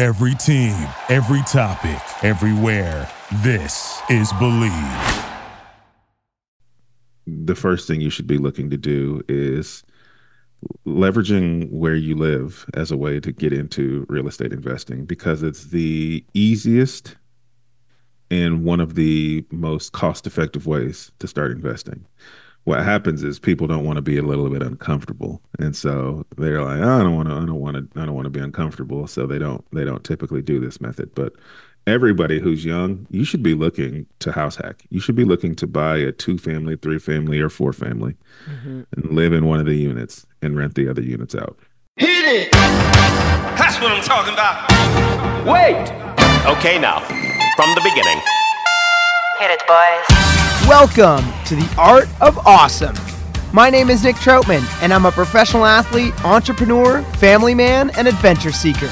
Every team, every topic, everywhere. This is Believe. The first thing you should be looking to do is leveraging where you live as a way to get into real estate investing because it's the easiest and one of the most cost effective ways to start investing. What happens is people don't want to be a little bit uncomfortable. And so they're like, oh, I don't want to I don't want to I don't want to be uncomfortable, so they don't they don't typically do this method. But everybody who's young, you should be looking to house hack. You should be looking to buy a two family, three family, or four family mm-hmm. and live in one of the units and rent the other units out. Hit it! That's what I'm talking about. Wait! Okay, now, from the beginning. Hit it, boys. Welcome to the Art of Awesome. My name is Nick Troutman, and I'm a professional athlete, entrepreneur, family man, and adventure seeker.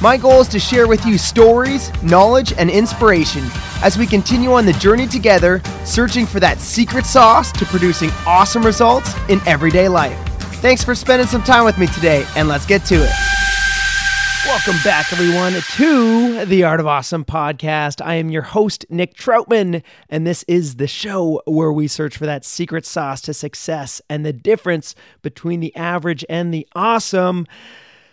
My goal is to share with you stories, knowledge, and inspiration as we continue on the journey together, searching for that secret sauce to producing awesome results in everyday life. Thanks for spending some time with me today, and let's get to it. Welcome back, everyone, to the Art of Awesome podcast. I am your host, Nick Troutman, and this is the show where we search for that secret sauce to success and the difference between the average and the awesome.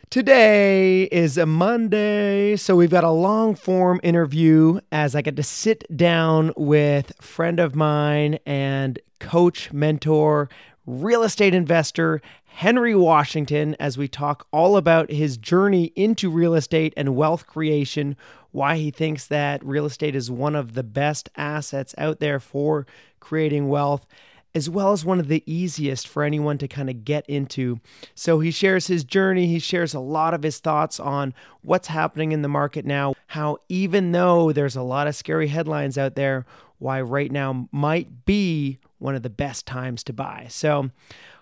Today is a Monday, so we've got a long form interview as I get to sit down with friend of mine and coach, mentor, real estate investor, Henry Washington, as we talk all about his journey into real estate and wealth creation, why he thinks that real estate is one of the best assets out there for creating wealth as well as one of the easiest for anyone to kind of get into. So he shares his journey, he shares a lot of his thoughts on what's happening in the market now, how even though there's a lot of scary headlines out there, why right now might be one of the best times to buy. So,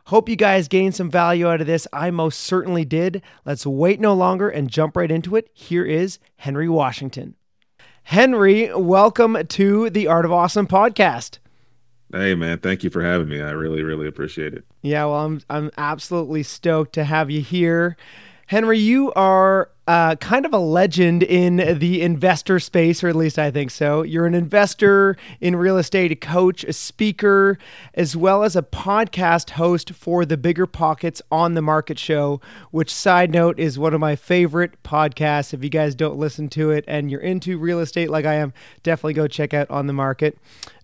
Hope you guys gained some value out of this. I most certainly did. Let's wait no longer and jump right into it. Here is Henry Washington. Henry, welcome to the Art of Awesome podcast. Hey man, thank you for having me. I really, really appreciate it. Yeah, well, I'm I'm absolutely stoked to have you here. Henry, you are uh, kind of a legend in the investor space, or at least I think so. You're an investor in real estate, a coach, a speaker, as well as a podcast host for the Bigger Pockets on the Market Show, which, side note, is one of my favorite podcasts. If you guys don't listen to it and you're into real estate like I am, definitely go check out On the Market.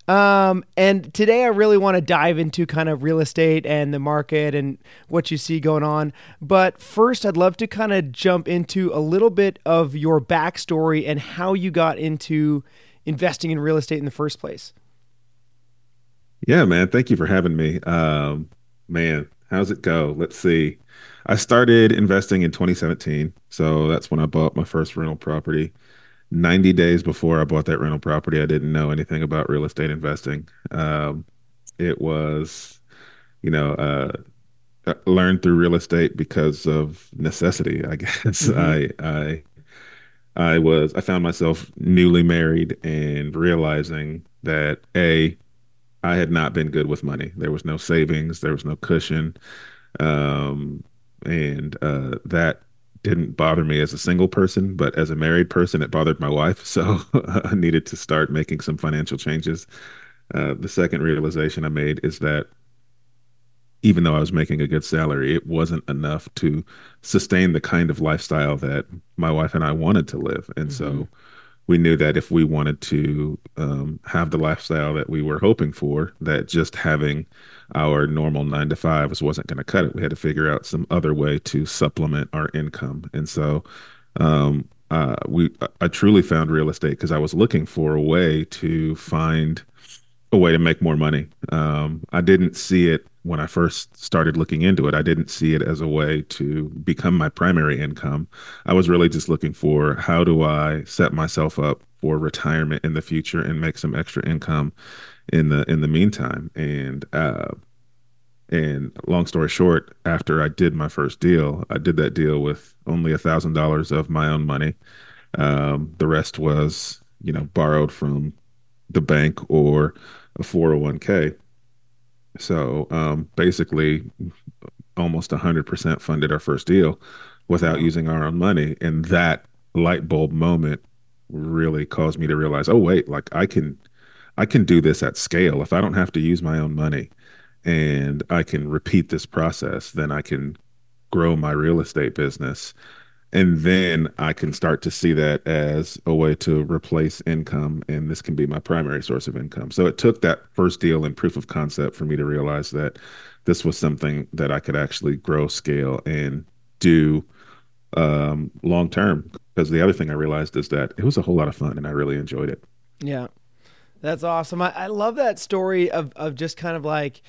Um, and today I really want to dive into kind of real estate and the market and what you see going on. But first, I'd love to kind of jump into a little bit of your backstory and how you got into investing in real estate in the first place. Yeah, man. Thank you for having me. Um, man, how's it go? Let's see. I started investing in 2017. So that's when I bought my first rental property. 90 days before I bought that rental property, I didn't know anything about real estate investing. Um, it was, you know, uh, learned through real estate because of necessity, I guess. Mm-hmm. I, I, I was, I found myself newly married and realizing that A, I had not been good with money. There was no savings, there was no cushion. Um, and uh, that didn't bother me as a single person, but as a married person, it bothered my wife. So I needed to start making some financial changes. Uh, the second realization I made is that even though I was making a good salary, it wasn't enough to sustain the kind of lifestyle that my wife and I wanted to live. And mm-hmm. so we knew that if we wanted to um, have the lifestyle that we were hoping for, that just having our normal nine to fives wasn't going to cut it. We had to figure out some other way to supplement our income. And so um, uh, we I truly found real estate because I was looking for a way to find a way to make more money. Um, I didn't see it when I first started looking into it. I didn't see it as a way to become my primary income. I was really just looking for how do I set myself up for retirement in the future and make some extra income in the in the meantime. And uh, and long story short, after I did my first deal, I did that deal with only a thousand dollars of my own money. Um, the rest was, you know, borrowed from the bank or a 401k. So um, basically, almost 100% funded our first deal without using our own money. And that light bulb moment really caused me to realize, oh wait, like I can, I can do this at scale. If I don't have to use my own money, and I can repeat this process, then I can grow my real estate business and then I can start to see that as a way to replace income, and this can be my primary source of income. So it took that first deal and proof of concept for me to realize that this was something that I could actually grow, scale, and do um, long term. Because the other thing I realized is that it was a whole lot of fun, and I really enjoyed it. Yeah, that's awesome. I, I love that story of of just kind of like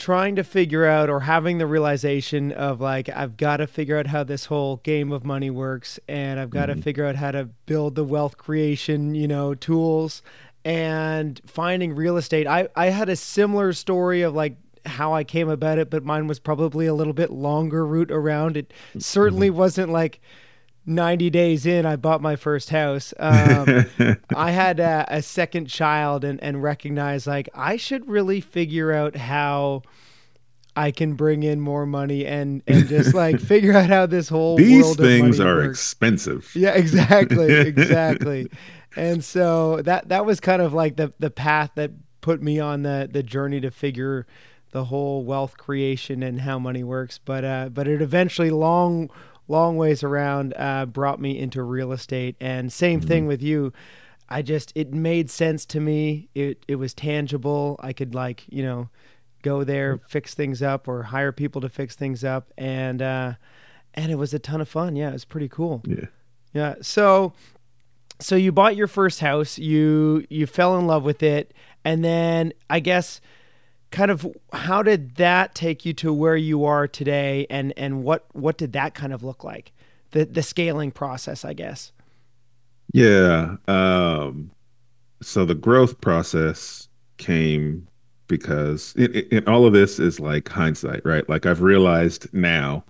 trying to figure out or having the realization of like I've got to figure out how this whole game of money works and I've got mm-hmm. to figure out how to build the wealth creation, you know, tools and finding real estate. I I had a similar story of like how I came about it, but mine was probably a little bit longer route around. It certainly mm-hmm. wasn't like 90 days in, I bought my first house. Um, I had a, a, second child and, and recognized like I should really figure out how I can bring in more money and, and just like figure out how this whole these things are works. expensive. Yeah, exactly, exactly. and so that that was kind of like the the path that put me on the the journey to figure the whole wealth creation and how money works. But uh, but it eventually long long ways around uh, brought me into real estate. And same mm-hmm. thing with you. I just it made sense to me. It it was tangible. I could like you know go there, fix things up, or hire people to fix things up, and uh, and it was a ton of fun. Yeah, it was pretty cool. Yeah, yeah. So so you bought your first house. You you fell in love with it, and then I guess kind of how did that take you to where you are today? And and what what did that kind of look like? The the scaling process i guess. Yeah um so the growth process came because it, all of this is like hindsight right? Like i've realized now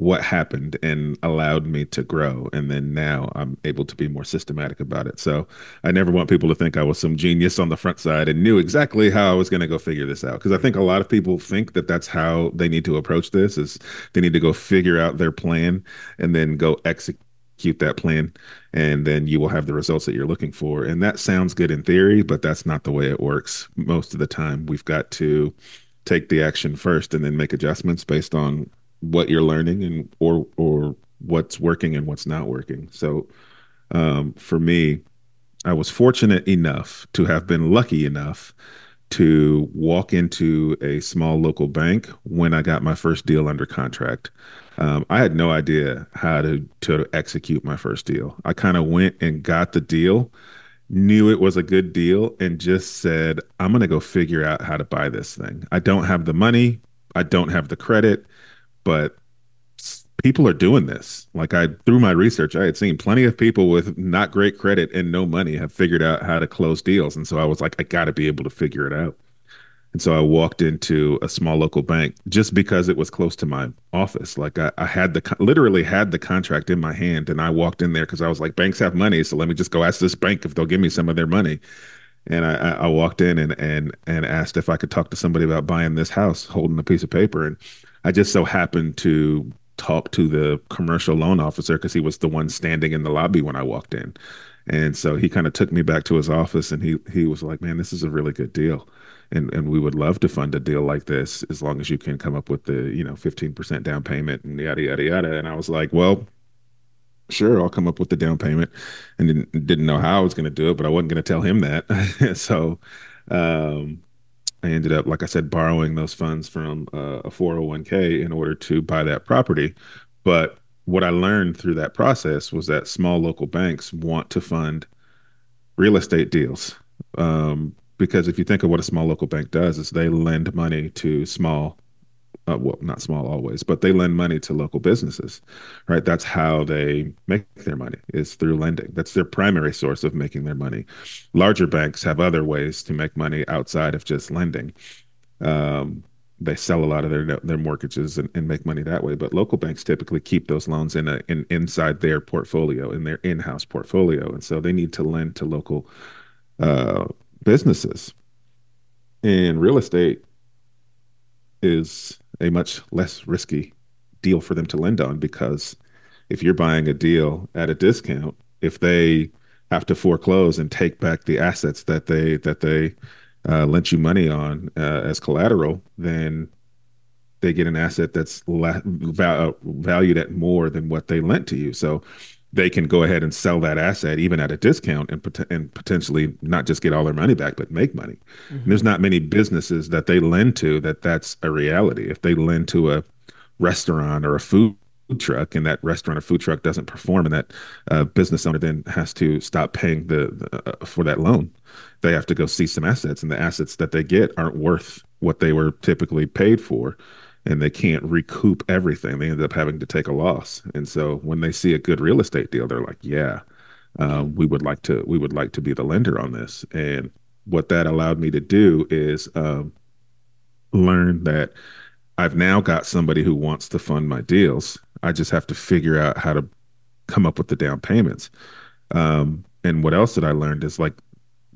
what happened and allowed me to grow. And then now I'm able to be more systematic about it. So I never want people to think I was some genius on the front side and knew exactly how I was going to go figure this out. Because I think a lot of people think that that's how they need to approach this is they need to go figure out their plan and then go execute that plan and then you will have the results that you're looking for and that sounds good in theory but that's not the way it works most of the time we've got to take the action first and then make adjustments based on what you're learning and or or what's working and what's not working. So um, for me, I was fortunate enough to have been lucky enough to walk into a small local bank when I got my first deal under contract. Um, I had no idea how to to execute my first deal. I kind of went and got the deal, knew it was a good deal, and just said, "I'm going to go figure out how to buy this thing. I don't have the money. I don't have the credit but people are doing this. Like I through my research, I had seen plenty of people with not great credit and no money have figured out how to close deals, and so I was like, I got to be able to figure it out. And so I walked into a small local bank just because it was close to my office. Like I, I had the literally had the contract in my hand, and I walked in there because I was like, banks have money, so let me just go ask this bank if they'll give me some of their money. And I, I walked in and and and asked if I could talk to somebody about buying this house, holding a piece of paper, and I just so happened to talk to the commercial loan officer because he was the one standing in the lobby when I walked in. And so he kind of took me back to his office and he he was like, "Man, this is a really good deal." And and we would love to fund a deal like this as long as you can come up with the, you know, 15% down payment and yada yada yada. And I was like, "Well, sure, I'll come up with the down payment." And didn't didn't know how I was going to do it, but I wasn't going to tell him that. so um I ended up, like I said, borrowing those funds from uh, a 401k in order to buy that property. But what I learned through that process was that small local banks want to fund real estate deals. Um, because if you think of what a small local bank does, is they lend money to small uh, well, not small always, but they lend money to local businesses, right? That's how they make their money is through lending. That's their primary source of making their money. Larger banks have other ways to make money outside of just lending. Um, they sell a lot of their their mortgages and, and, make money that way. But local banks typically keep those loans in a in inside their portfolio, in their in-house portfolio, and so they need to lend to local uh, businesses. And real estate, is a much less risky deal for them to lend on because if you're buying a deal at a discount, if they have to foreclose and take back the assets that they that they uh, lent you money on uh, as collateral, then they get an asset that's la- val- valued at more than what they lent to you. So they can go ahead and sell that asset even at a discount and, pot- and potentially not just get all their money back but make money. Mm-hmm. there's not many businesses that they lend to that that's a reality. If they lend to a restaurant or a food truck and that restaurant or food truck doesn't perform and that uh, business owner then has to stop paying the, the uh, for that loan they have to go see some assets and the assets that they get aren't worth what they were typically paid for and they can't recoup everything. They end up having to take a loss. And so when they see a good real estate deal, they're like, "Yeah, uh, we would like to we would like to be the lender on this." And what that allowed me to do is um, learn that I've now got somebody who wants to fund my deals. I just have to figure out how to come up with the down payments. Um, and what else that I learned is like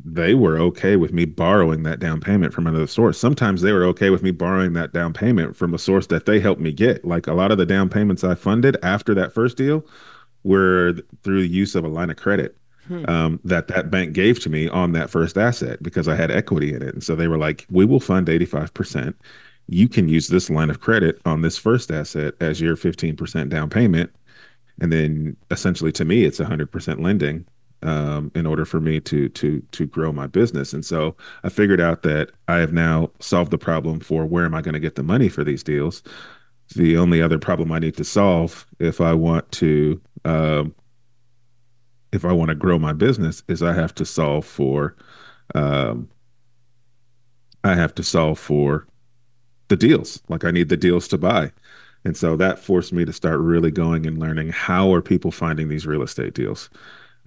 they were okay with me borrowing that down payment from another source. Sometimes they were okay with me borrowing that down payment from a source that they helped me get. Like a lot of the down payments I funded after that first deal were through the use of a line of credit hmm. um, that that bank gave to me on that first asset because I had equity in it. And so they were like, we will fund 85%. You can use this line of credit on this first asset as your 15% down payment. And then essentially to me, it's 100% lending um, in order for me to to to grow my business. And so I figured out that I have now solved the problem for where am I going to get the money for these deals. The only other problem I need to solve if I want to um, if I want to grow my business is I have to solve for um, I have to solve for the deals. Like I need the deals to buy. And so that forced me to start really going and learning how are people finding these real estate deals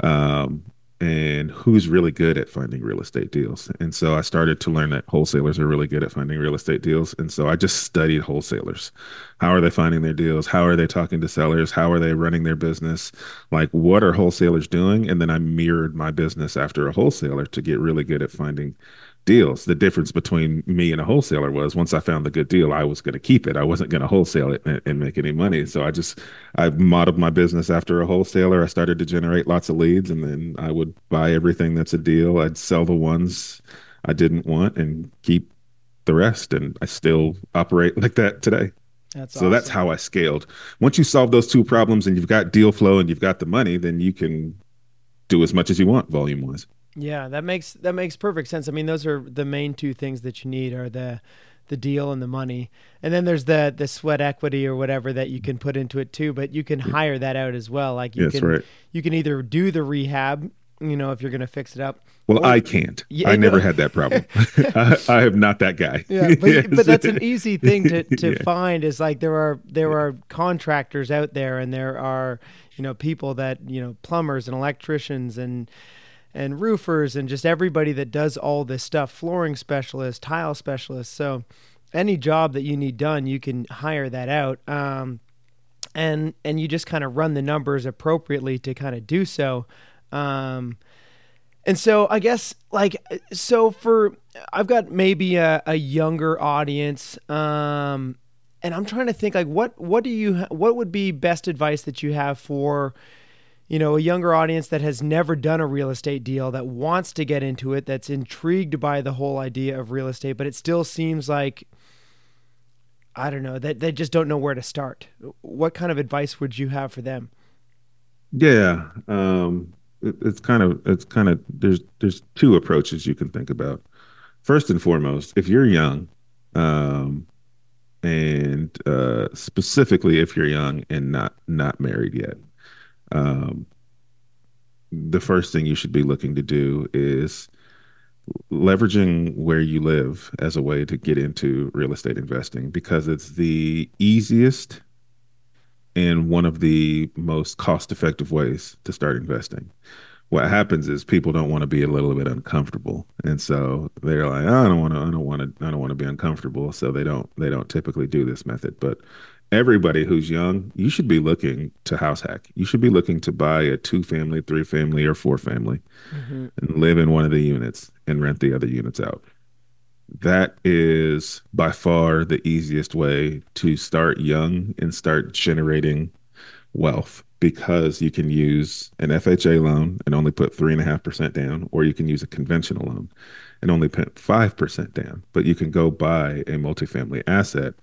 um, and who's really good at finding real estate deals. And so I started to learn that wholesalers are really good at finding real estate deals. And so I just studied wholesalers. How are they finding their deals? How are they talking to sellers? How are they running their business? Like, what are wholesalers doing? And then I mirrored my business after a wholesaler to get really good at finding deals. The difference between me and a wholesaler was once I found the good deal, I was going to keep it. I wasn't going to wholesale it and, and, make any money. So I just I modeled my business after a wholesaler. I started to generate lots of leads, and then I would buy everything that's a deal. I'd sell the ones I didn't want and keep the rest. And I still operate like that today. That's so awesome. that's how I scaled. Once you solve those two problems and you've got deal flow and you've got the money, then you can do as much as you want volume wise. Yeah, that makes that makes perfect sense. I mean, those are the main two things that you need are the the deal and the money. And then there's the the sweat equity or whatever that you can put into it too, but you can mm-hmm. hire that out as well. Like you can right. you can either do the rehab, you know, if you're going to fix it up. Well, or, I can't. Yeah, I no. never had that problem. I, I, am not that guy. Yeah, but, yes. but that's an easy thing to, to yeah. find is like there are there are contractors out there and there are, you know, people that, you know, plumbers and electricians and and roofers and just everybody that does all this stuff flooring specialists tile specialists. So any job that you need done you can hire that out. Um, and and you just kind of run the numbers appropriately to kind of do so. Um, and so i guess like so for i've got maybe a, a younger audience um, and I'm trying to think like what what do you what would be best advice that you have for you know a younger audience that has never done a real estate deal that wants to get into it that's intrigued by the whole idea of real estate but it still seems like I don't know that they just don't know where to start. What kind of advice would you have for them? Yeah, um, it, it's kind of it's kind of there's there's two approaches you can think about. First and foremost, if you're young, um, and uh, specifically if you're young and not not married yet, um, the first thing you should be looking to do is leveraging where you live as a way to get into real estate investing because it's the easiest and one of the most cost effective ways to start investing. What happens is people don't want to be a little bit uncomfortable. And so they're like, oh, I don't want to I don't want to I don't want to be uncomfortable, so they don't they don't typically do this method. But everybody who's young, you should be looking to house hack. You should be looking to buy a two family, three family, or four family mm-hmm. and live in one of the units and rent the other units out. That is by far the easiest way to start young and start generating wealth because you can use an FHA loan and only put three and a half percent down, or you can use a conventional loan and only put five percent down. But you can go buy a multifamily asset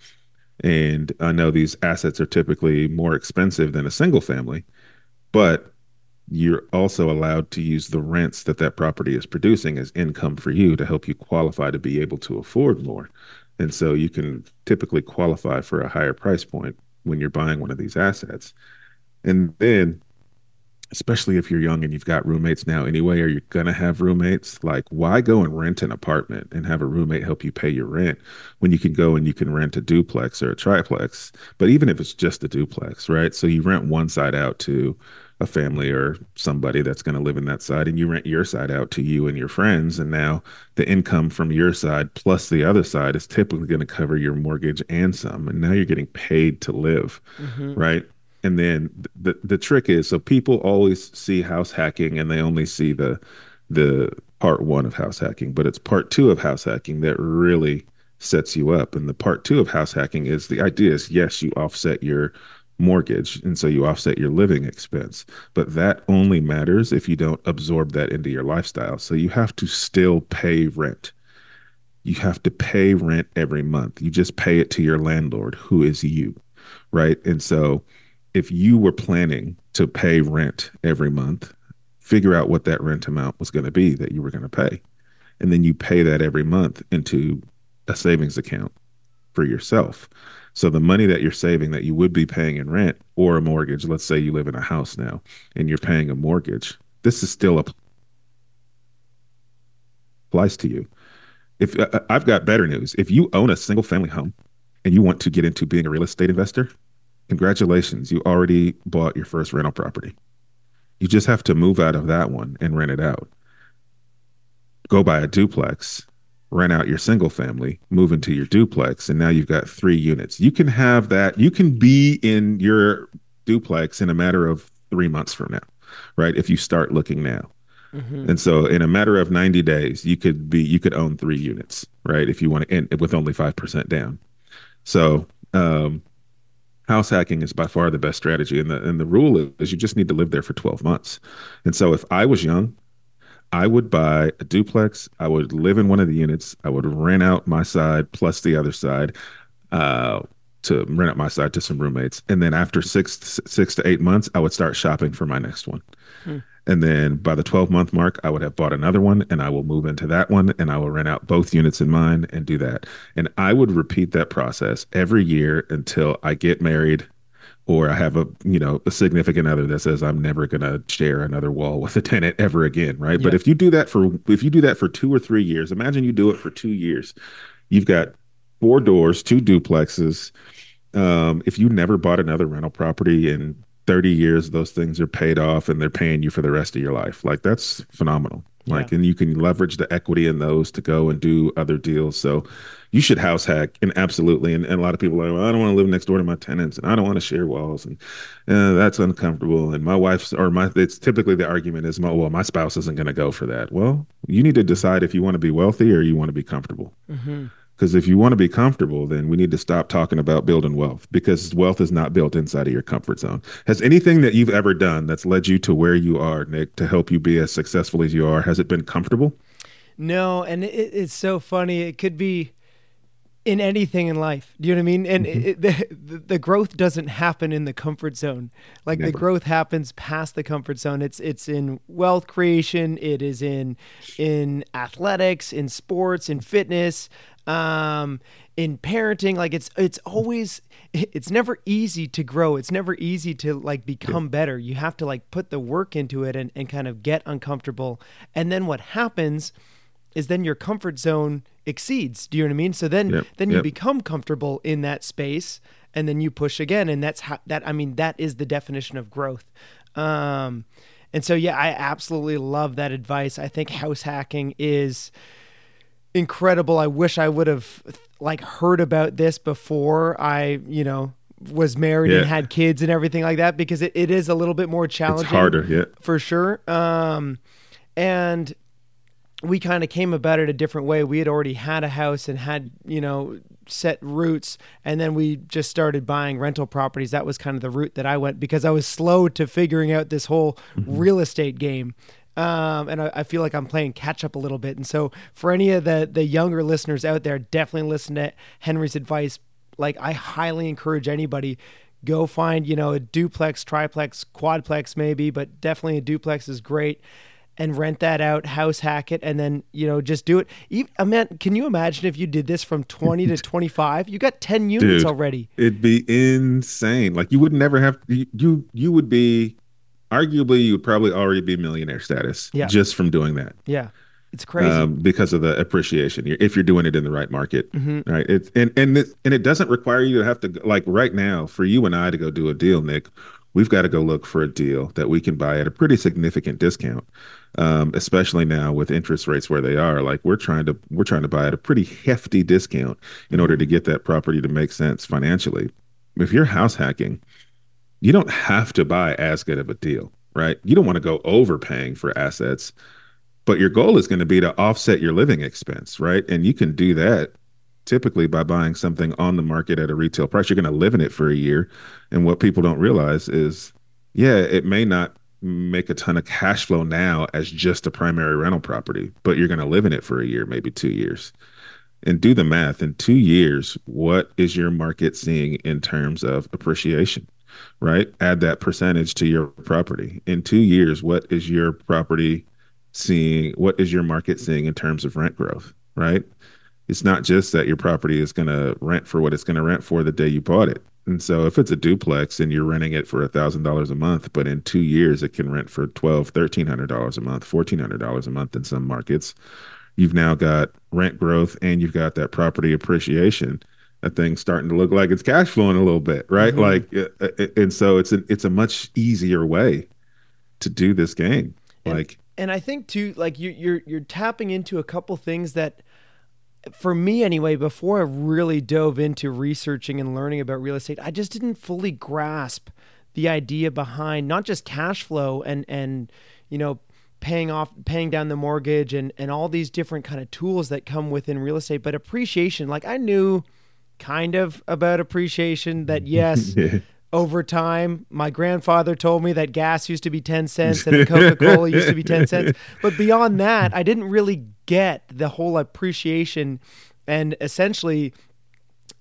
and I know these assets are typically more expensive than a single family, but you're also allowed to use the rents that that property is producing as income for you to help you qualify to be able to afford more. And so you can typically qualify for a higher price point when you're buying one of these assets. And then especially if you're young and you've got roommates now anyway, or you're going to have roommates, like why go and rent an apartment and have a roommate help you pay your rent when you can go and you can rent a duplex or a triplex? But even if it's just a duplex, right? So you rent one side out to a family or somebody that's going to live in that side and you rent your side out to you and your friends and now the income from your side plus the other side is typically going to cover your mortgage and some and now you're getting paid to live mm-hmm. right and then the the trick is so people always see house hacking and they only see the the part one of house hacking but it's part two of house hacking that really sets you up. And the part two of house hacking is the idea is yes you offset your mortgage and so you offset your living expense but that only matters if you don't absorb that into your lifestyle. So you have to still pay rent. You have to pay rent every month. You just pay it to your landlord who is you right? And so if you were planning to pay rent every month, figure out what that rent amount was going to be that you were going to pay. And then you pay that every month into a savings account for yourself. So the money that you're saving that you would be paying in rent or a mortgage, let's say you live in a house now and you're paying a mortgage, this is still a applies to you. If uh, uh, I've got better news, if you own a single family home and you want to get into being a real estate investor, congratulations, you already bought your first rental property. You just have to move out of that one and rent it out. Go buy a duplex, rent out your single family, move into your duplex, and now you've got three units. You can have that, you can be in your duplex in a matter of three months from now, right? If you start looking now. Mm-hmm. And so in a matter of 90 days, you could be you could own three units, right? If you want to and with only 5% down. So um house hacking is by far the best strategy and the and the rule is you just need to live there for 12 months and so if i was young i would buy a duplex i would live in one of the units i would rent out my side plus the other side uh, to rent out my side to some roommates and then after six six to eight months i would start shopping for my next one. And then by the 12 month mark, I would have bought another one and I will move into that one and I will rent out both units in mine and do that. And I would repeat that process every year until I get married or I have a, you know, a significant other that says I'm never going to share another wall with a tenant ever again, right? Yeah. But if you do that for if you do that for 2 or 3 years, imagine you do it for 2 years. You've got four doors, two duplexes. Um, if you never bought another rental property in 30 years those things are paid off and they're paying you for the rest of your life. Like that's phenomenal. Like yeah. and you can leverage the equity in those to go and do other deals. So you should house hack and absolutely. And, and a lot of people are like well, i don't want to live next door to my tenants and i don't want to share walls and uh, that's uncomfortable. And my wife's or my it's typically the argument is well my spouse isn't going to go for that. Well you need to decide if you want to be wealthy or you want to be comfortable. Mm-hmm. Because if you want to be comfortable, then we need to stop talking about building wealth because wealth is not built inside of your comfort zone. Has anything that you've ever done that's led you to where you are, Nick, to help you be as successful as you are, has it been comfortable? No, and it, it's so funny. It could be in anything in life. Do you know what I mean? And Mm-hmm. it, the, the growth doesn't happen in the comfort zone. Like the growth happens past the comfort zone. It's it's in wealth creation. It is in in athletics, in sports, in fitness, um, in parenting. Like it's it's always it's never easy to grow. It's never easy to like become better. You have to like put the work into it and, and kind of get uncomfortable. And then what happens is then your comfort zone exceeds. Do you know what I mean? So then Yep, then you yep. become comfortable in that space and then you push again and that's how that I mean that is the definition of growth. Um and so yeah, I absolutely love that advice. I think house hacking is incredible. I wish I would have like heard about this before I, you know, was married and had kids and everything like that because it, it is a little bit more challenging It's harder, yeah. for sure. Um, and we kind of came about it a different way. We had already had a house and had, you know, set roots. And then we just started buying rental properties. That was kind of the route that I went because I was slow to figuring out this whole real estate game. Um, and I, I feel like I'm playing catch up a little bit. And so for any of the, the younger listeners out there, definitely listen to Henry's advice. Like I highly encourage anybody go find, you know, a duplex, triplex, quadplex maybe, but definitely a duplex is great and rent that out, house hack it, and then you know just do it. Even, I mean, can you imagine if you did this from twenty to twenty five? You got ten units Dude, already. It'd be insane. Like you would never have you you, you would be arguably you would probably already be millionaire status Yeah. just from doing that. Yeah, it's crazy. Um, because of the appreciation if you're doing it in the right market, Mm-hmm. right? It's and and it, and it doesn't require you to have to like right now for you and I to go do a deal, Nick. We've got to go look for a deal that we can buy at a pretty significant discount, um, especially now with interest rates where they are. Like we're trying to we're trying to buy at a pretty hefty discount in order to get that property to make sense financially. If you're house hacking, you don't have to buy as good of a deal, right? You don't want to go overpaying for assets, but your goal is going to be to offset your living expense, right? And you can do that typically by buying something on the market at a retail price. You're going to live in it for a year. And what people don't realize is, yeah, it may not make a ton of cash flow now as just a primary rental property, but you're going to live in it for a year, maybe two years. And do the math in two years, what is your market seeing in terms of appreciation? Right? Add that percentage to your property. In two years, what is your property seeing? What is your market seeing in terms of rent growth, right? It's not just that your property is going to rent for what it's going to rent for the day you bought it. And so if it's a duplex and you're renting it for a thousand dollars a month, but in two years it can rent for twelve, thirteen hundred dollars a month, fourteen hundred dollars a month in some markets, you've now got rent growth and you've got that property appreciation that thing's starting to look like it's cash flowing a little bit, right? Like, uh, uh, and so it's a it's a much easier way to do this game. Like, and I think too, like you, you're you're tapping into a couple things that, for me anyway, before I really dove into researching and learning about real estate, I just didn't fully grasp the idea behind not just cash flow and and you know paying off paying down the mortgage and and all these different kind of tools that come within real estate but appreciation like i knew kind of about appreciation that yes Yeah. over time my grandfather told me that gas used to be 10 cents and coca-cola used to be 10 cents but beyond that i didn't really get the whole appreciation and essentially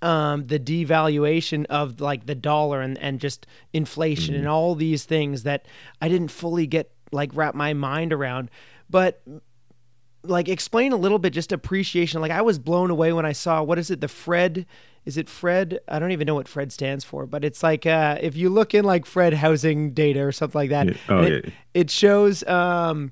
um, the devaluation of like the dollar and, and just inflation and all these things that I didn't fully get like wrap my mind around. But like explain a little bit just appreciation. Like I was blown away when I saw what is it, the Fred is it Fred? I don't even know what Fred stands for, but it's like uh, if you look in like Fred housing data or something like that, Yeah. Oh, and it, yeah. it shows um,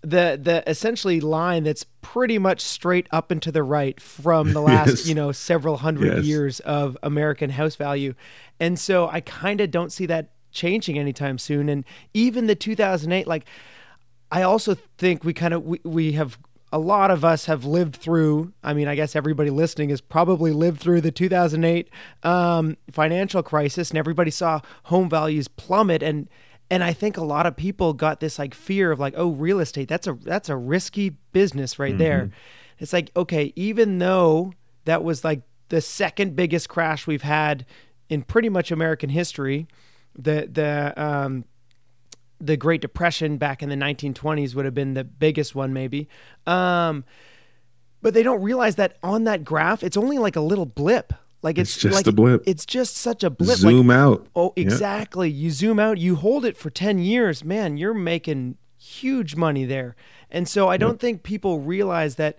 the the essentially line that's pretty much straight up and to the right from the last Yes. you know several hundred Yes. years of American house value, and so I kind of don't see that changing anytime soon. And even the 2008, like I also think we kind of we, we have a lot of us have lived through. I mean, I guess everybody listening has probably lived through the 2008 um, financial crisis, and everybody saw home values plummet. And and I think a lot of people got this like fear of like, oh, real estate that's a that's a risky business right there. It's like okay, even though that was like the second biggest crash we've had in pretty much American history. The the um, the Great Depression back in the 1920s would have been the biggest one, maybe. Um, but they don't realize that on that graph, it's only like a little blip. Like it's, It's just like, a blip. It's just such a blip. Zoom like, out. Oh, Yeah. exactly. You zoom out, you hold it for 10 years, man, you're making huge money there. And so I don't think people realize that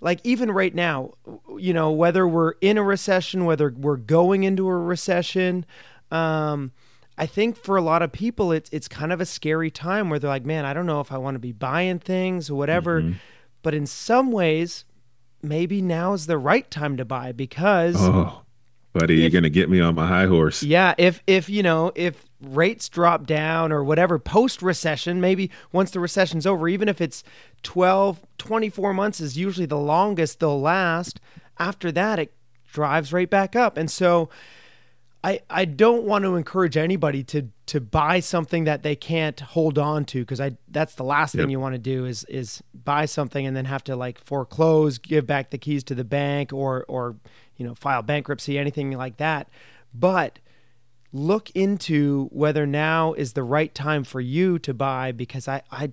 like even right now, you know, whether we're in a recession, whether we're going into a recession, um I think for a lot of people it's it's kind of a scary time where they're like, "Man, I don't know if I want to be buying things or whatever." Mm-hmm. But in some ways, maybe now is the right time to buy because Oh, buddy, you're gonna get me on my high horse. yeah, if if you know, if rates drop down or whatever post recession, maybe once the recession's over, even if it's 12, 24 months is usually the longest they'll last. After that it drives right back up. And so I I don't want to encourage anybody to to buy something that they can't hold on to because I that's the last thing you want to do is is buy something and then have to like foreclose, give back the keys to the bank or or you know file bankruptcy, anything like that. But look into whether now is the right time for you to buy because I I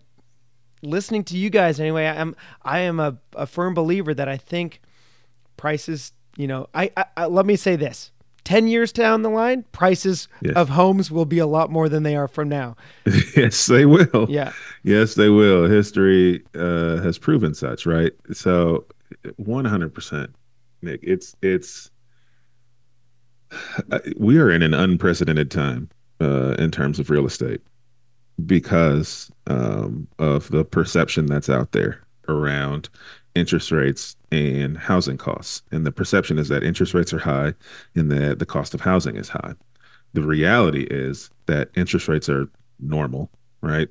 listening to you guys anyway, I am I am a, a firm believer that I think prices, you know, I, I, I let me say this. 10 years down the line, prices Yes. of homes will be a lot more than they are from now. yes, they will. Yeah. Yes, they will. History uh, has proven such, right? So, one hundred percent, Nick. It's it's uh, we are in an unprecedented time uh, in terms of real estate because um, of the perception that's out there around interest rates and housing costs. And the perception is that interest rates are high and that the cost of housing is high. The reality is that interest rates are normal, right?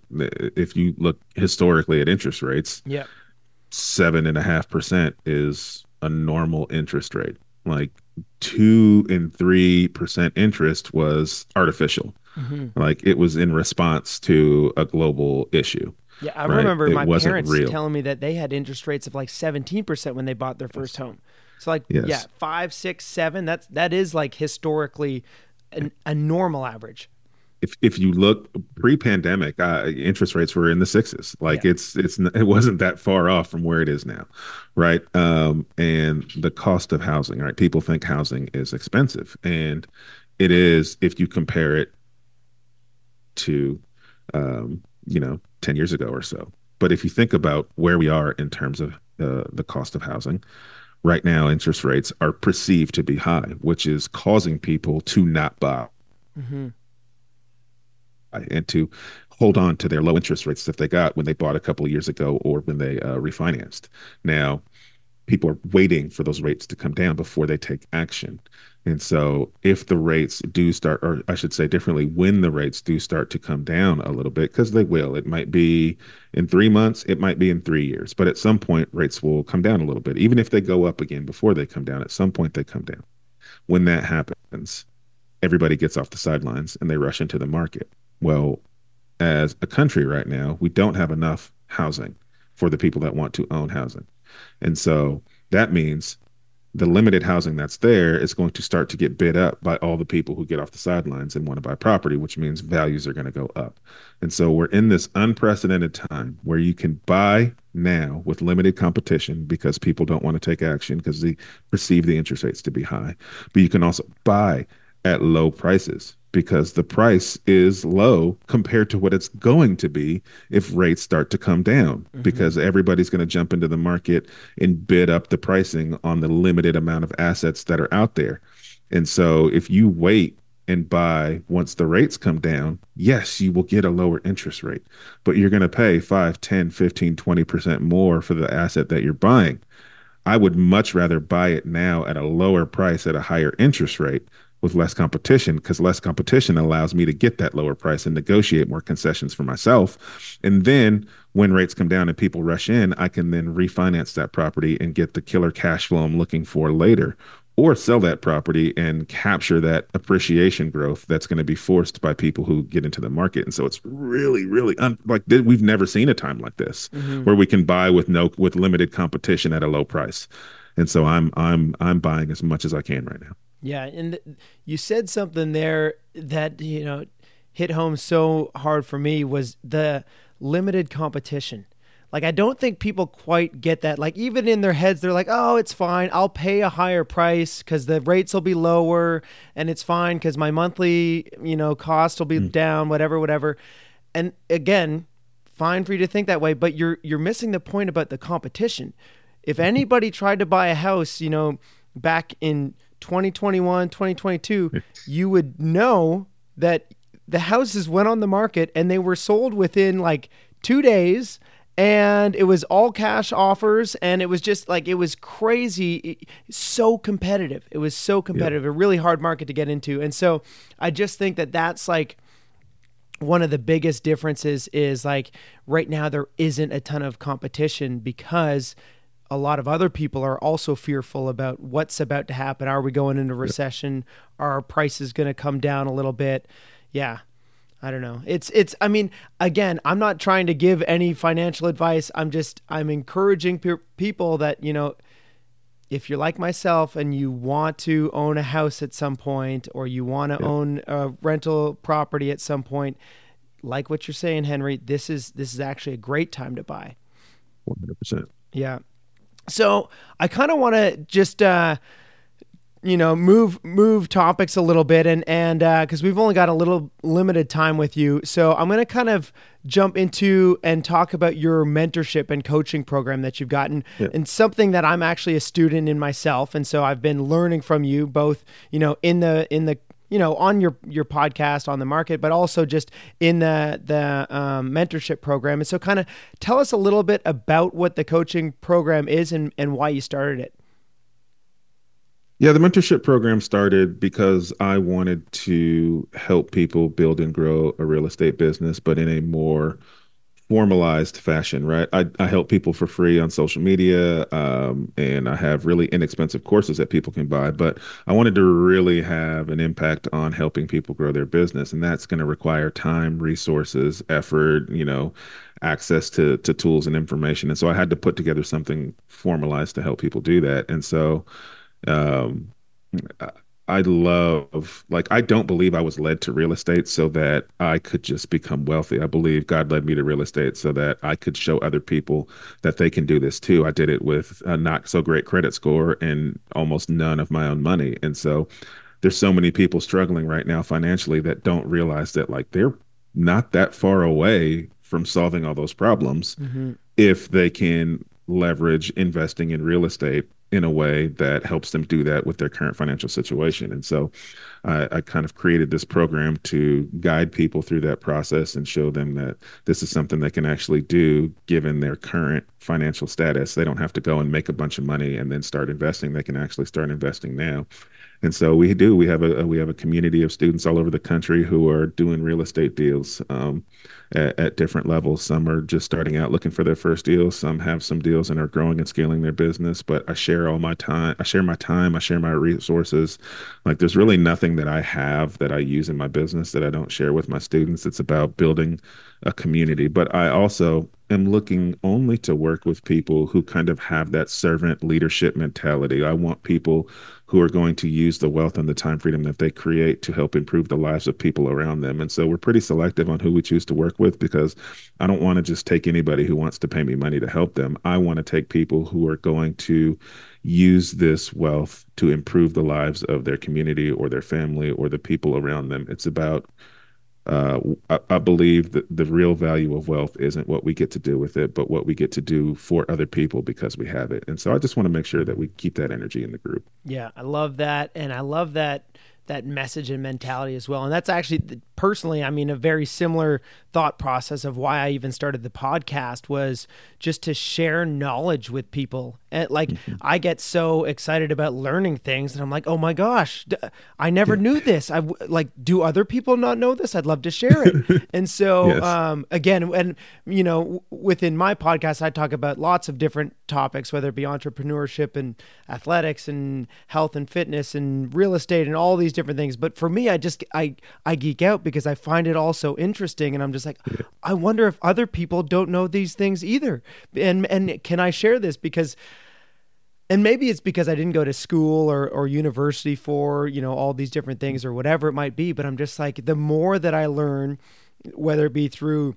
If you look historically at interest rates, Yeah. seven and a half percent is a normal interest rate. Like two and three percent interest was artificial. Mm-hmm. Like it was in response to a global issue. Yeah, I Right. remember It my parents real. telling me that they had interest rates of like 17% when they bought their first home. So like Yes. yeah, five, six, seven. That's that is like historically an, a normal average. If if you look pre-pandemic, uh, interest rates were in the sixes. Like Yeah. it's it's it wasn't that far off from where it is now, right? Um, and the cost of housing, right? People think housing is expensive, and it is if you compare it to um, you know 10 years ago or so. But if you think about where we are in terms of uh, the cost of housing right now interest rates are perceived to be high which is causing people to not buy. And to hold on to their low interest rates that they got when they bought a couple of years ago or when they uh, refinanced. Now people are waiting for those rates to come down before they take action. And so if the rates do start, or I should say differently, when the rates do start to come down a little bit, because they will, it might be in three months, it might be in three years, but at some point rates will come down a little bit. Even if they go up again before they come down, at some point they come down. When that happens, everybody gets off the sidelines and they rush into the market. Well, as a country right now, we don't have enough housing for the people that want to own housing. And so that means the limited housing that's there is going to start to get bid up by all the people who get off the sidelines and want to buy property, which means values are going to go up. And so we're in this unprecedented time where you can buy now with limited competition because people don't want to take action because they perceive the interest rates to be high. But you can also buy at low prices because the price is low compared to what it's going to be if rates start to come down mm-hmm. because everybody's going to jump into the market and bid up the pricing on the limited amount of assets that are out there. And so if you wait and buy once the rates come down, yes, you will get a lower interest rate, but you're going to pay 5, 10, 15, 20% more for the asset that you're buying. I would much rather buy it now at a lower price at a higher interest rate with less competition because less competition allows me to get that lower price and negotiate more concessions for myself. And then when rates come down and people rush in, I can then refinance that property and get the killer cash flow I'm looking for later. Or sell that property and capture that appreciation growth that's going to be forced by people who get into the market. And so it's really, really un- like we've never seen a time like this mm-hmm. where we can buy with no with limited competition at a low price. and so I'm I'm I'm buying as much as I can right now. Yeah, and th- you said something there that you know hit home so hard for me was the limited competition. Like I don't think people quite get that. Like even in their heads, they're like, "Oh, it's fine. I'll pay a higher price because the rates will be lower, and it's fine because my monthly, you know, cost will be mm. down. Whatever, whatever." And again, fine for you to think that way, but you're you're missing the point about the competition. If anybody tried to buy a house, you know, back in 2021, 2022, you would know that the houses went on the market and they were sold within like 2 days and it was all cash offers and it was just like it was crazy so competitive it was so competitive yeah. a really hard market to get into and so i just think that that's like one of the biggest differences is like right now there isn't a ton of competition because a lot of other people are also fearful about what's about to happen. Are we going into recession? Are prices going to come down a little bit? Yeah. I don't know. It's it's I mean, again, I'm not trying to give any financial advice. I'm just I'm encouraging pe- people that, you know, if you're like myself and you want to own a house at some point or you want to own a rental property at some point, like what you're saying, Henry, this is this is actually a great time to buy. 100%. Yeah. So, I kind of want to just uh you know move move topics a little bit and and because uh, we've only got a little limited time with you so i'm going to kind of jump into and talk about your mentorship and coaching program that you've gotten yeah. and something that i'm actually a student in myself and so i've been learning from you both you know in the in the you know on your your podcast on the market but also just in the the um, mentorship program. And so kind of tell us a little bit about what the coaching program is and and why you started it. Yeah, the mentorship program started because I wanted to help people build and grow a real estate business, but in a more formalized fashion, right? I, I help people for free on social media, um, and I have really inexpensive courses that people can buy. But I wanted to really have an impact on helping people grow their business, and that's going to require time, resources, effort, you know, access to to tools and information. And so I had to put together something formalized to help people do that. And so um, I love, like, I don't believe I was led to real estate so that I could just become wealthy. I believe God led me to real estate so that I could show other people that they can do this too. I did it with a not so great credit score and almost none of my own money. And so there's so many people struggling right now financially that don't realize that, like, they're not that far away from solving all those problems mm-hmm. if they can leverage investing in real estate in a way that helps them do that with their current financial situation. And so I, I, kind of created this program to guide people through that process and show them that this is something they can actually do given their current financial status. They don't have to go and make a bunch of money and then start investing. They can actually start investing now. And so we do. We have a we have a community of students all over the country who are doing real estate deals. Um, at, at, different levels. Some are just starting out looking for their first deal. Some have some deals and are growing and scaling their business. But I share all my time. I share my time. I share my resources. Like there's really nothing that I have that I use in my business that I don't share with my students. It's about building a community. But I also am looking only to work with people who kind of have that servant leadership mentality. I want people who are going to use the wealth and the time freedom that they create to help improve the lives of people around them. And so we're pretty selective on who we choose to work with because I don't want to just take anybody who wants to pay me money to help them. I want to take people who are going to use this wealth to improve the lives of their community or their family or the people around them. It's about uh, I, I, believe that the real value of wealth isn't what we get to do with it, but what we get to do for other people because we have it. And so I just want to make sure that we keep that energy in the group. Yeah, I love that. And I love that that message and mentality as well. And that's actually personally, I mean, a very similar thought process of why I even started the podcast was just to share knowledge with people. And like, mm-hmm. I get so excited about learning things, and I'm like, oh my gosh, I never knew this. I like, do other people not know this? I'd love to share it. and so, yes. um, again, and you know, within my podcast, I talk about lots of different topics, whether it be entrepreneurship and athletics and health and fitness and real estate and all these different things. But for me, I just I I geek out because I find it all so interesting, and I'm just like, yeah. I wonder if other people don't know these things either, and and can I share this because and maybe it's because I didn't go to school or, or university for, you know, all these different things or whatever it might be. But I'm just like, the more that I learn, whether it be through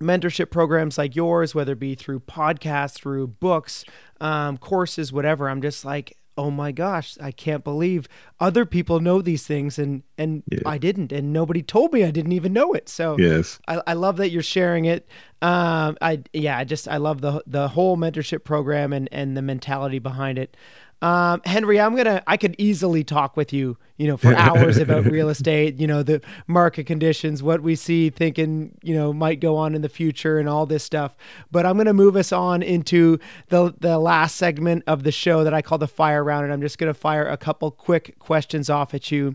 mentorship programs like yours, whether it be through podcasts, through books, um, courses, whatever, I'm just like, oh my gosh, I can't believe other people know these things and and Yeah. I didn't, and nobody told me I didn't even know it. So Yes. I, I love that you're sharing it. Um, I yeah, I just I love the the whole mentorship program and and the mentality behind it. Um, Henry, I'm gonna I could easily talk with you, you know, for hours about real estate, you know, the market conditions, what we see, thinking, you know, might go on in the future, and all this stuff. But I'm gonna move us on into the the last segment of the show that I call the fire round, and I'm just gonna fire a couple quick questions off at you.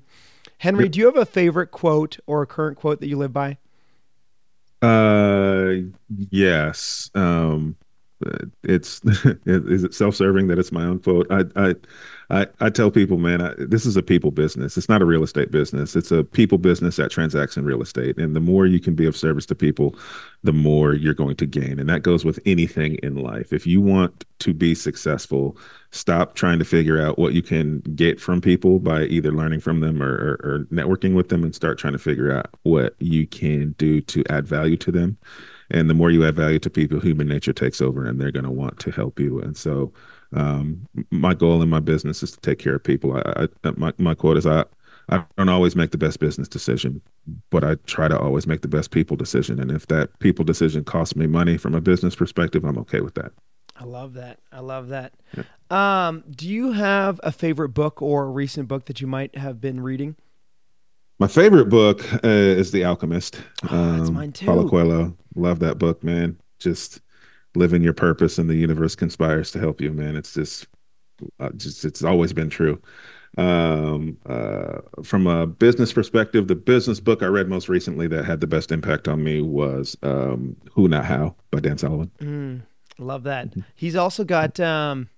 Henry, do you have a favorite quote or a current quote that you live by? Uh, yes. Um, Uh, it's is it self-serving that it's my own quote? I I I, I tell people, man, I, this is a people business. It's not a real estate business. It's a people business that transacts in real estate. And the more you can be of service to people, the more you're going to gain. And that goes with anything in life. If you want to be successful, stop trying to figure out what you can get from people by either learning from them or, or, or networking with them and start trying to figure out what you can do to add value to them. And the more you add value to people, human nature takes over and they're going to want to help you. And so, um, my goal in my business is to take care of people. I, I my, my quote is I, I don't always make the best business decision, but I try to always make the best people decision. And if that people decision costs me money from a business perspective, I'm okay with that. I love that. I love that. Um, do you have a favorite book or a recent book that you might have been reading? My favorite book uh, is The Alchemist. Oh, that's mine too. Paulo Coelho. Love that book, man. Just living your purpose and the universe conspires to help you, man. It's just, uh, just it's always been true. Um, uh, from a business perspective, the business book I read most recently that had the best impact on me was um, Who Not How by Dan Sullivan. Mm, love that. Mm-hmm. He's also got, um,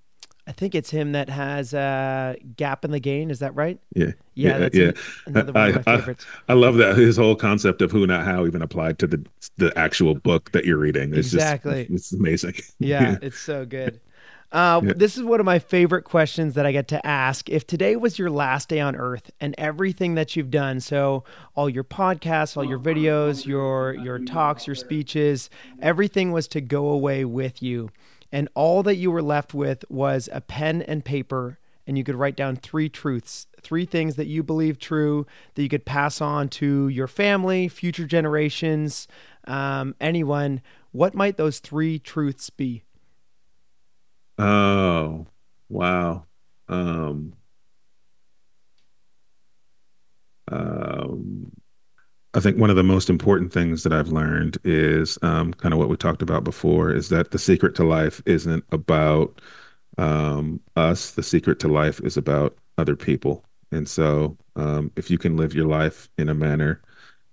I think it's him that has uh, Gap and the Gain. Is that right? Yeah. Yeah, that's a- another one of my I, favorites. I, I love that his whole concept of who not how even applied to the the actual book that you're reading. It's Exactly. just it's amazing. Yeah, it's so good. Uh, Yeah. This is one of my favorite questions that I get to ask. If today was your last day on earth and everything that you've done, so all your podcasts, all your videos, your your talks, your speeches, everything was to go away with you, and all that you were left with was a pen and paper, and you could write down three truths, three things that you believe true that you could pass on to your family, future generations, um, anyone. What might those three truths be? Oh, wow. Um, um, I think one of the most important things that I've learned is um, kind of what we talked about before is that the secret to life isn't about um, us. The secret to life is about other people. And so um, if you can live your life in a manner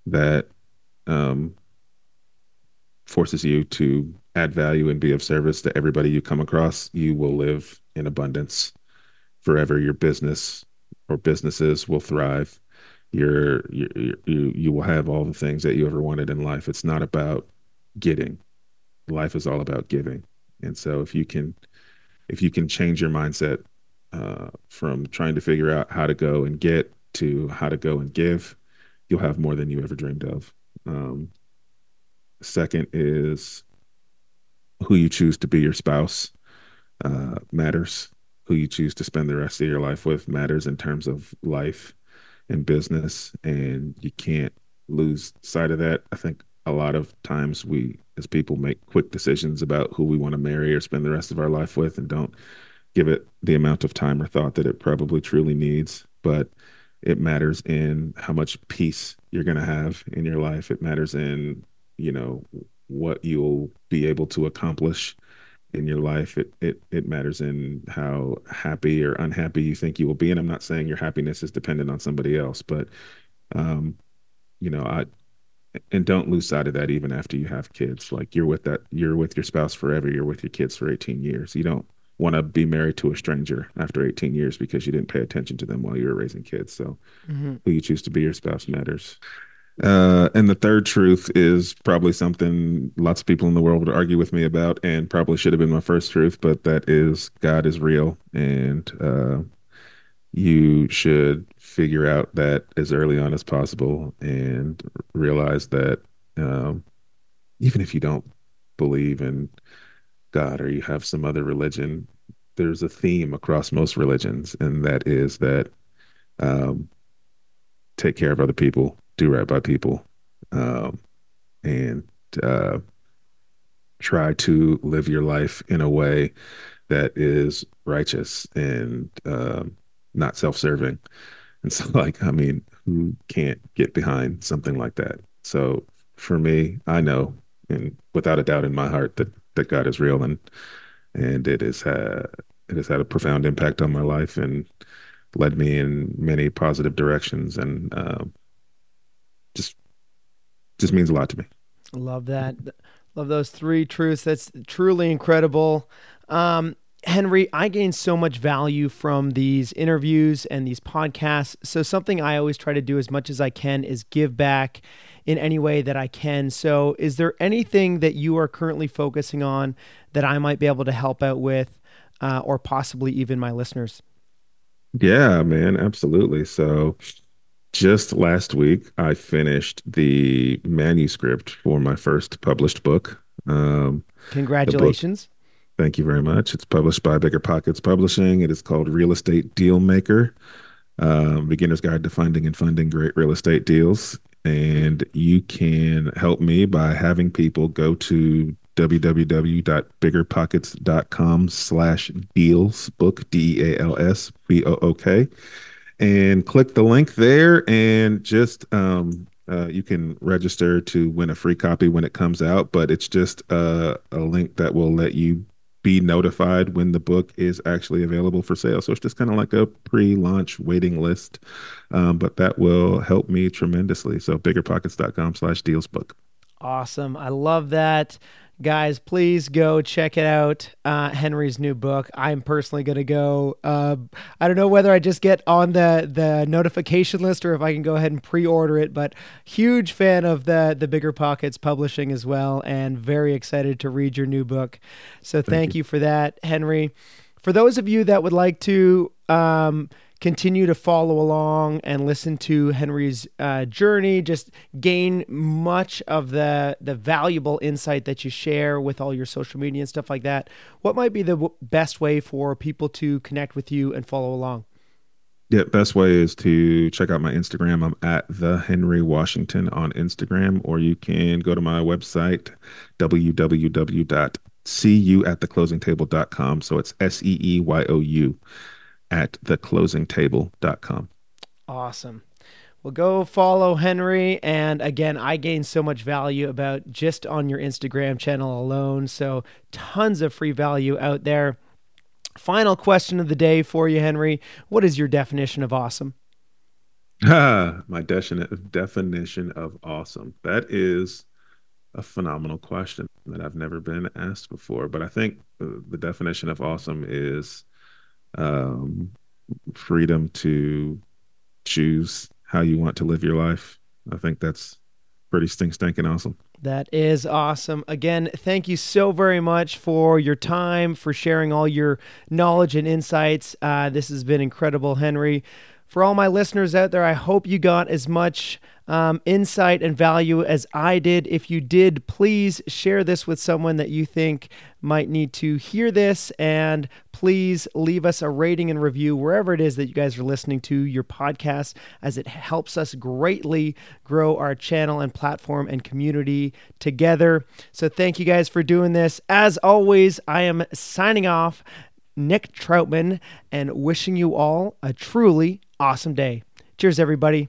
that um, forces you to add value and be of service to everybody you come across, you will live in abundance forever. Your business or businesses will thrive. Your, your, your you you will have all the things that you ever wanted in life. It's not about getting. Life is all about giving. And so if you can if you can change your mindset uh, from trying to figure out how to go and get to how to go and give, you'll have more than you ever dreamed of. Um, second is who you choose to be your spouse uh, matters. Who you choose to spend the rest of your life with matters in terms of life and business, and you can't lose sight of that. I think a lot of times we, as people, make quick decisions about who we want to marry or spend the rest of our life with, and don't give it the amount of time or thought that it probably truly needs. But it matters in how much peace you're going to have in your life. It matters in, you know, what you'll be able to accomplish in your life. It it it matters in how happy or unhappy you think you will be. And I'm not saying your happiness is dependent on somebody else, but um, you know, I and don't lose sight of that even after you have kids. Like you're with that you're with your spouse forever, you're with your kids for 18 years. You don't want to be married to a stranger after 18 years because you didn't pay attention to them while you were raising kids. So Mhm. who you choose to be your spouse matters. Uh, and the third truth is probably something lots of people in the world would argue with me about, and probably should have been my first truth, but that is God is real, and uh, you should figure out that as early on as possible, and realize that um, even if you don't believe in God or you have some other religion, there's a theme across most religions, and that is that um, take care of other people, do right by people, um, and uh, try to live your life in a way that is righteous and uh, not self-serving. And so, like, I mean, who can't get behind something like that? So, for me, I know, and without a doubt in my heart, that that God is real, and and it has had it has had a profound impact on my life and led me in many positive directions, and uh, just just means a lot to me. Love that. Love those three truths. That's truly incredible. Um, Henry, I gain so much value from these interviews and these podcasts. So, something I always try to do as much as I can is give back in any way that I can. So, is there anything that you are currently focusing on that I might be able to help out with, uh, or possibly even my listeners? Yeah, man, absolutely. So, just last week, I finished the manuscript for my first published book. Um, Congratulations. Book, thank you very much. It's published by Bigger Pockets Publishing. It is called Real Estate Deal Maker um, Beginner's Guide to Finding and Funding Great Real Estate Deals. And you can help me by having people go to www.biggerpockets.com slash deals book d-e-a-l-s b-o-o-k and click the link there and just um, uh, you can register to win a free copy when it comes out but it's just uh, a link that will let you be notified when the book is actually available for sale. So it's just kind of like a pre-launch waiting list um, but that will help me tremendously. So biggerpockets.com slash deals book. Awesome. I love that guys please go check it out uh, henry's new book i'm personally going to go uh, i don't know whether i just get on the the notification list or if i can go ahead and pre-order it but huge fan of the the bigger pockets publishing as well and very excited to read your new book so thank, thank you. you. for that henry for those of you that would like to um, continue to follow along and listen to Henry's uh, journey, just gain much of the the valuable insight that you share with all your social media and stuff like that. What might be the w- best way for people to connect with you and follow along? Yeah, best way is to check out my Instagram. I'm at the Henry Washington on Instagram, or you can go to my website, www.seeyouattheclosingtable.com. So it's S E E Y O U at theclosingtable.com. Awesome. Well, go follow Henry. And again, I gain so much value about just on your Instagram channel alone. So, tons of free value out there. Final question of the day for you, Henry. What is your definition of awesome? Ah, my de- definition of awesome. That is a phenomenal question that I've never been asked before. But I think the definition of awesome is um, freedom to choose how you want to live your life. I think that's pretty stink stinking awesome. That is awesome. Again, thank you so very much for your time, for sharing all your knowledge and insights. Uh, this has been incredible, Henry. For all my listeners out there, I hope you got as much um, insight and value as I did. If you did, please share this with someone that you think might need to hear this. And please leave us a rating and review wherever it is that you guys are listening to your podcast, as it helps us greatly grow our channel and platform and community together. So thank you guys for doing this. As always, I am signing off. Nick Troutman, and wishing you all a truly awesome day. Cheers, everybody.